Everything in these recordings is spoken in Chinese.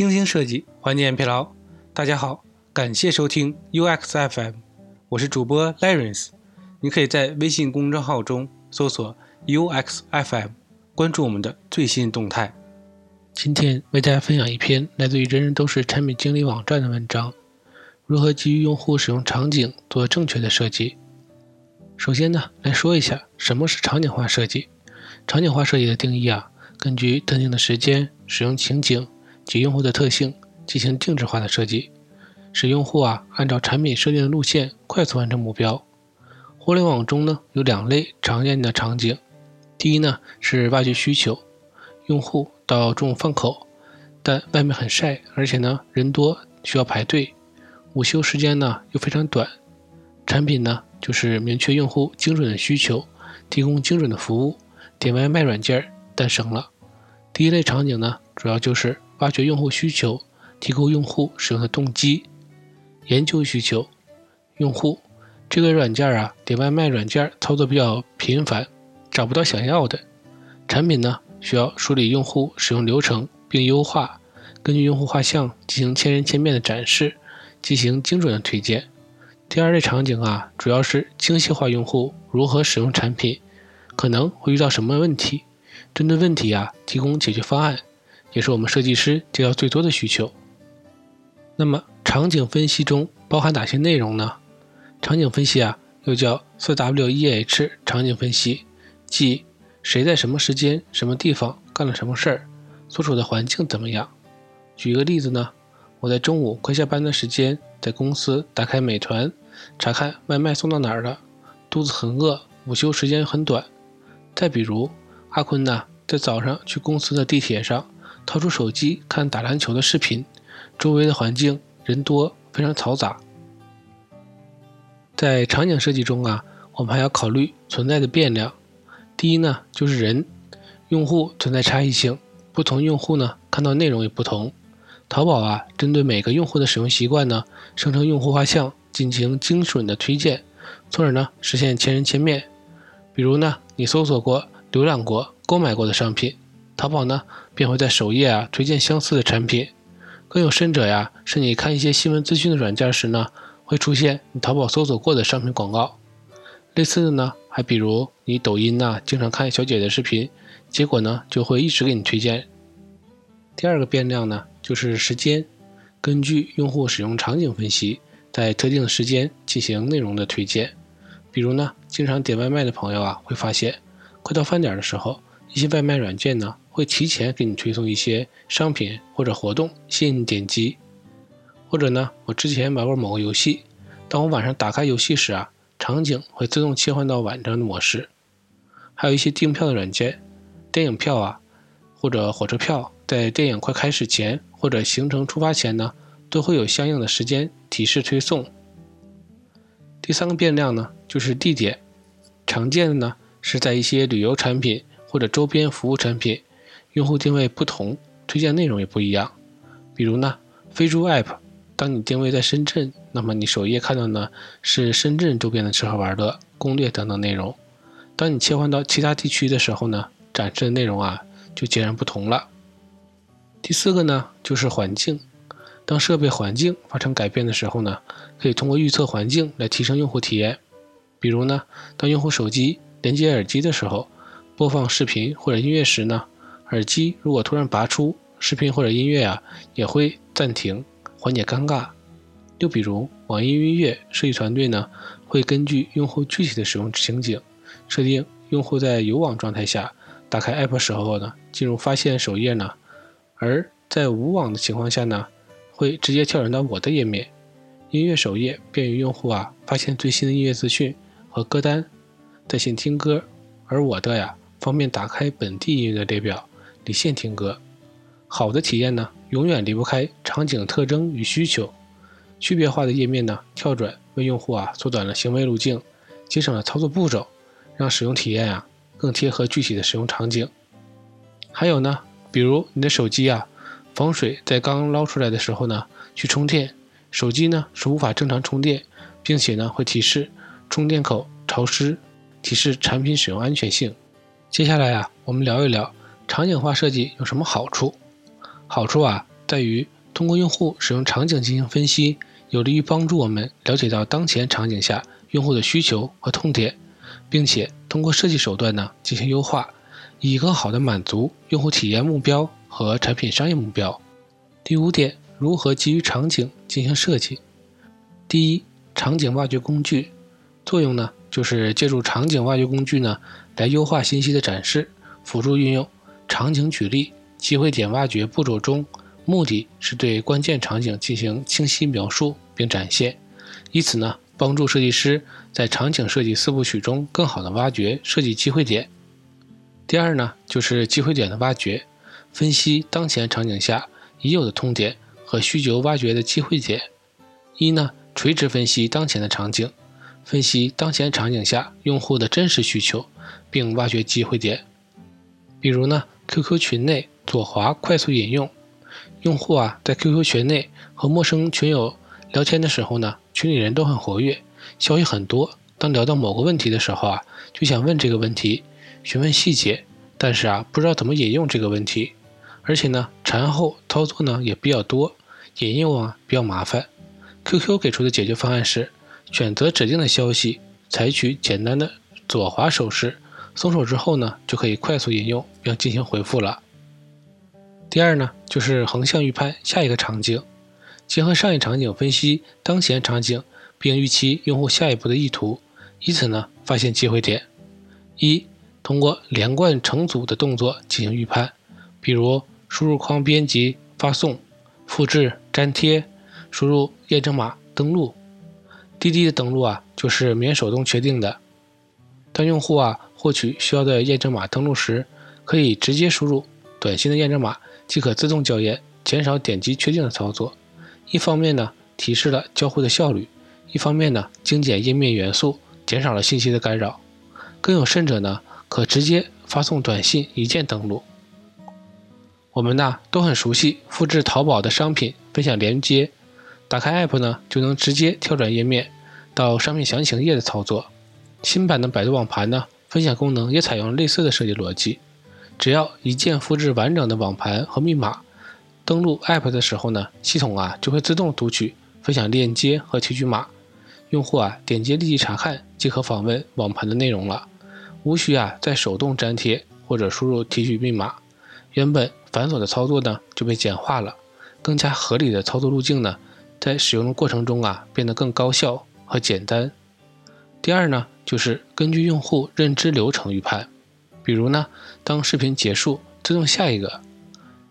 精心设计，缓解疲劳。大家好，感谢收听 UX FM，我是主播 Lawrence。你可以在微信公众号中搜索 UX FM，关注我们的最新动态。今天为大家分享一篇来自于人人都是产品经理网站的文章：如何基于用户使用场景做正确的设计。首先呢，来说一下什么是场景化设计。场景化设计的定义啊，根据特定的时间、使用情景。及用户的特性进行定制化的设计，使用户啊按照产品设定的路线快速完成目标。互联网中呢有两类常见的场景，第一呢是挖掘需求，用户到中午饭口，但外面很晒，而且呢人多需要排队，午休时间呢又非常短，产品呢就是明确用户精准的需求，提供精准的服务，点外卖软件诞生了。第一类场景呢主要就是。挖掘用户需求，提供用户使用的动机，研究需求。用户这个软件啊，点外卖软件操作比较频繁，找不到想要的产品呢，需要梳理用户使用流程并优化，根据用户画像进行千人千面的展示，进行精准的推荐。第二类场景啊，主要是精细化用户如何使用产品，可能会遇到什么问题，针对问题啊，提供解决方案。也是我们设计师接到最多的需求。那么，场景分析中包含哪些内容呢？场景分析啊，又叫 4W1H 场景分析，即谁在什么时间、什么地方干了什么事儿，所处的环境怎么样。举一个例子呢，我在中午快下班的时间，在公司打开美团，查看外卖送到哪儿了，肚子很饿，午休时间很短。再比如，阿坤呢，在早上去公司的地铁上。掏出手机看打篮球的视频，周围的环境人多，非常嘈杂。在场景设计中啊，我们还要考虑存在的变量。第一呢，就是人，用户存在差异性，不同用户呢看到内容也不同。淘宝啊，针对每个用户的使用习惯呢，生成用户画像，进行精准的推荐，从而呢实现千人千面。比如呢，你搜索过、浏览过、购买过的商品。淘宝呢便会在首页啊推荐相似的产品，更有甚者呀，是你看一些新闻资讯的软件时呢，会出现你淘宝搜索过的商品广告。类似的呢，还比如你抖音呐，经常看小姐姐视频，结果呢就会一直给你推荐。第二个变量呢就是时间，根据用户使用场景分析，在特定的时间进行内容的推荐。比如呢，经常点外卖的朋友啊，会发现快到饭点的时候，一些外卖软件呢。会提前给你推送一些商品或者活动，吸引你点击。或者呢，我之前玩过某个游戏，当我晚上打开游戏时啊，场景会自动切换到晚上的模式。还有一些订票的软件，电影票啊，或者火车票，在电影快开始前或者行程出发前呢，都会有相应的时间提示推送。第三个变量呢，就是地点，常见的呢是在一些旅游产品或者周边服务产品。用户定位不同，推荐内容也不一样。比如呢，飞猪 App，当你定位在深圳，那么你首页看到呢是深圳周边的吃喝玩乐、攻略等等内容。当你切换到其他地区的时候呢，展示的内容啊就截然不同了。第四个呢就是环境，当设备环境发生改变的时候呢，可以通过预测环境来提升用户体验。比如呢，当用户手机连接耳机的时候，播放视频或者音乐时呢。耳机如果突然拔出，视频或者音乐啊也会暂停，缓解尴尬。又比如，网易音乐设计团队呢会根据用户具体的使用情景，设定用户在有网状态下打开 App 时候呢进入发现首页呢，而在无网的情况下呢会直接跳转到我的页面。音乐首页便于用户啊发现最新的音乐资讯和歌单，在线听歌，而我的呀方便打开本地音乐的列表。离线听歌，好的体验呢，永远离不开场景特征与需求。区别化的页面呢，跳转为用户啊缩短了行为路径，节省了操作步骤，让使用体验啊更贴合具体的使用场景。还有呢，比如你的手机啊，防水在刚捞出来的时候呢去充电，手机呢是无法正常充电，并且呢会提示充电口潮湿，提示产品使用安全性。接下来啊，我们聊一聊。场景化设计有什么好处？好处啊，在于通过用户使用场景进行分析，有利于帮助我们了解到当前场景下用户的需求和痛点，并且通过设计手段呢进行优化，以更好的满足用户体验目标和产品商业目标。第五点，如何基于场景进行设计？第一，场景挖掘工具作用呢，就是借助场景挖掘工具呢来优化信息的展示，辅助运用场景举例。机会点挖掘步骤中，目的是对关键场景进行清晰描述并展现，以此呢帮助设计师在场景设计四部曲中更好的挖掘设计机会点。第二呢就是机会点的挖掘，分析当前场景下已有的痛点和需求挖掘的机会点。一呢垂直分析当前的场景，分析当前场景下用户的真实需求，并挖掘机会点。比如呢 QQ 群内。左滑快速引用，用户啊在 QQ 群内和陌生群友聊天的时候呢，群里人都很活跃，消息很多。当聊到某个问题的时候啊，就想问这个问题，询问细节，但是啊不知道怎么引用这个问题，而且呢产后操作呢也比较多，引用啊比较麻烦。QQ 给出的解决方案是选择指定的消息，采取简单的左滑手势，松手之后呢就可以快速引用并进行回复了。第二呢，就是横向预判下一个场景，结合上一场景分析当前场景，并预期用户下一步的意图，以此呢发现机会点。一，通过连贯成组的动作进行预判，比如输入框编辑、发送、复制、粘贴、输入验证码、登录。滴滴的登录啊，就是免手动确定的。当用户啊获取需要的验证码登录时，可以直接输入短信的验证码。即可自动校验，减少点击确定的操作。一方面呢，提示了交互的效率；一方面呢，精简页面元素，减少了信息的干扰。更有甚者呢，可直接发送短信一键登录。我们呢都很熟悉复制淘宝的商品分享链接，打开 App 呢就能直接跳转页面到商品详情页的操作。新版的百度网盘呢，分享功能也采用类似的设计逻辑。只要一键复制完整的网盘和密码，登录 App 的时候呢，系统啊就会自动读取分享链接和提取码，用户啊点击立即查看即可访问网盘的内容了，无需啊再手动粘贴或者输入提取密码，原本繁琐的操作呢就被简化了，更加合理的操作路径呢，在使用的过程中啊变得更高效和简单。第二呢，就是根据用户认知流程预判。比如呢，当视频结束，自动下一个，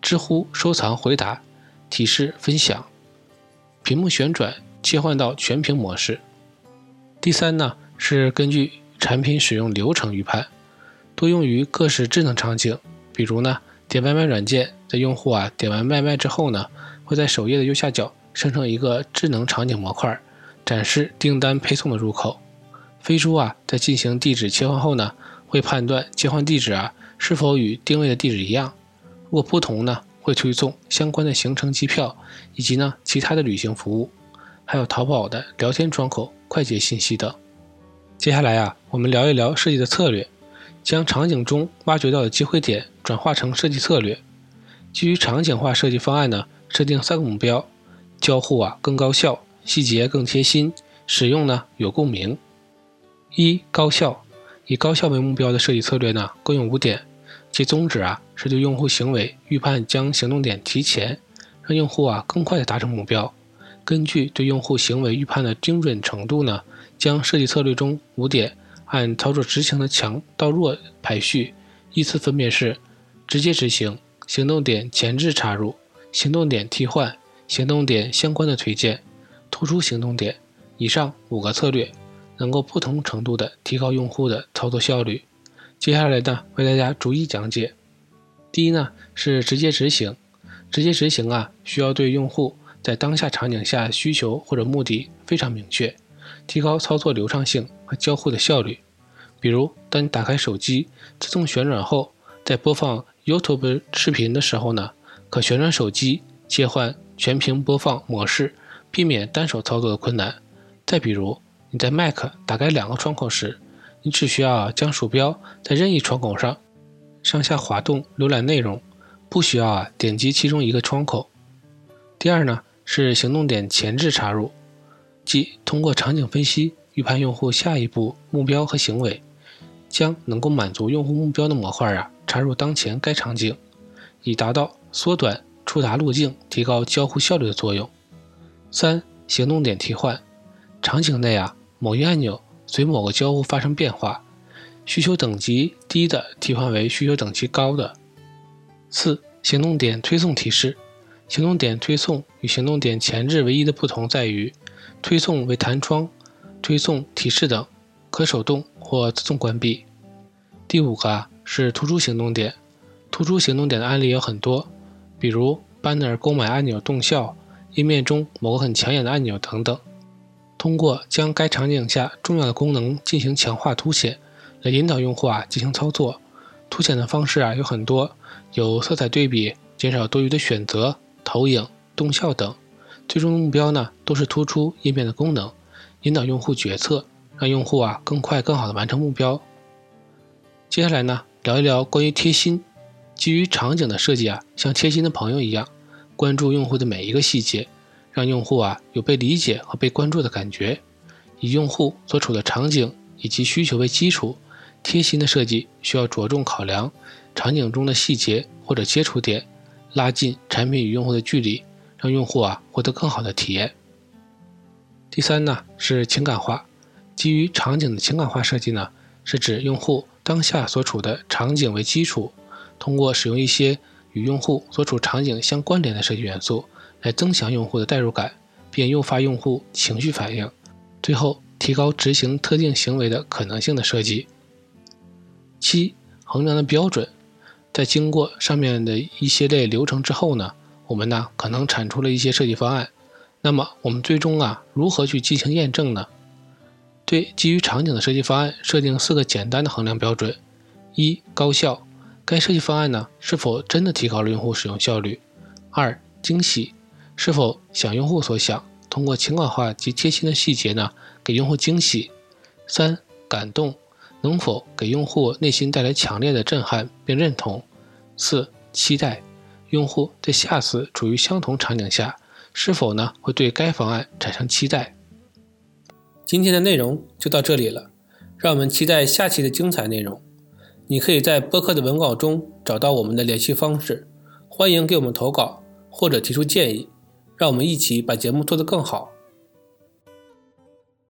知乎收藏回答，提示分享，屏幕旋转切换到全屏模式。第三呢，是根据产品使用流程预判，多用于各式智能场景。比如呢，点外卖软件在用户啊点完外卖之后呢，会在首页的右下角生成一个智能场景模块，展示订单配送的入口。飞猪啊在进行地址切换后呢。会判断切换地址啊是否与定位的地址一样，如果不同呢，会推送相关的行程机票以及呢其他的旅行服务，还有淘宝的聊天窗口快捷信息等。接下来啊，我们聊一聊设计的策略，将场景中挖掘到的机会点转化成设计策略。基于场景化设计方案呢，设定三个目标：交互啊更高效，细节更贴心，使用呢有共鸣。一高效。以高效为目标的设计策略呢，共有五点。其宗旨啊，是对用户行为预判，将行动点提前，让用户啊更快的达成目标。根据对用户行为预判的精准程度呢，将设计策略中五点按操作执行的强到弱排序，依次分别是：直接执行、行动点前置插入、行动点替换、行动点相关的推荐、突出行动点。以上五个策略。能够不同程度的提高用户的操作效率。接下来呢，为大家逐一讲解。第一呢是直接执行，直接执行啊，需要对用户在当下场景下需求或者目的非常明确，提高操作流畅性和交互的效率。比如，当你打开手机自动旋转后，在播放 YouTube 视频的时候呢，可旋转手机切换全屏播放模式，避免单手操作的困难。再比如，你在 Mac 打开两个窗口时，你只需要将鼠标在任意窗口上上下滑动浏览内容，不需要啊点击其中一个窗口。第二呢是行动点前置插入，即通过场景分析预判用户下一步目标和行为，将能够满足用户目标的模块啊插入当前该场景，以达到缩短触达路径、提高交互效率的作用。三、行动点替换，场景内啊某一按钮随某个交互发生变化，需求等级低的替换为需求等级高的。四、行动点推送提示。行动点推送与行动点前置唯一的不同在于，推送为弹窗、推送提示等，可手动或自动关闭。第五个是突出行动点，突出行动点的案例有很多，比如 banner 购买按钮动效、页面中某个很抢眼的按钮等等。通过将该场景下重要的功能进行强化凸显，来引导用户啊进行操作。凸显的方式啊有很多，有色彩对比，减少多余的选择。投影、动效等，最终目标呢，都是突出页面的功能，引导用户决策，让用户啊更快、更好的完成目标。接下来呢，聊一聊关于贴心。基于场景的设计啊，像贴心的朋友一样，关注用户的每一个细节，让用户啊有被理解和被关注的感觉。以用户所处的场景以及需求为基础，贴心的设计需要着重考量场景中的细节或者接触点。拉近产品与用户的距离，让用户啊获得更好的体验。第三呢是情感化，基于场景的情感化设计呢，是指用户当下所处的场景为基础，通过使用一些与用户所处场景相关联的设计元素，来增强用户的代入感，并诱发用户情绪反应，最后提高执行特定行为的可能性的设计。七衡量的标准。在经过上面的一系列流程之后呢，我们呢可能产出了一些设计方案。那么我们最终啊如何去进行验证呢？对基于场景的设计方案设定四个简单的衡量标准：一、高效，该设计方案呢是否真的提高了用户使用效率；二、惊喜，是否想用户所想，通过情感化及贴心的细节呢给用户惊喜；三、感动。能否给用户内心带来强烈的震撼并认同？四、期待用户在下次处于相同场景下，是否呢会对该方案产生期待？今天的内容就到这里了，让我们期待下期的精彩内容。你可以在播客的文稿中找到我们的联系方式，欢迎给我们投稿或者提出建议，让我们一起把节目做得更好。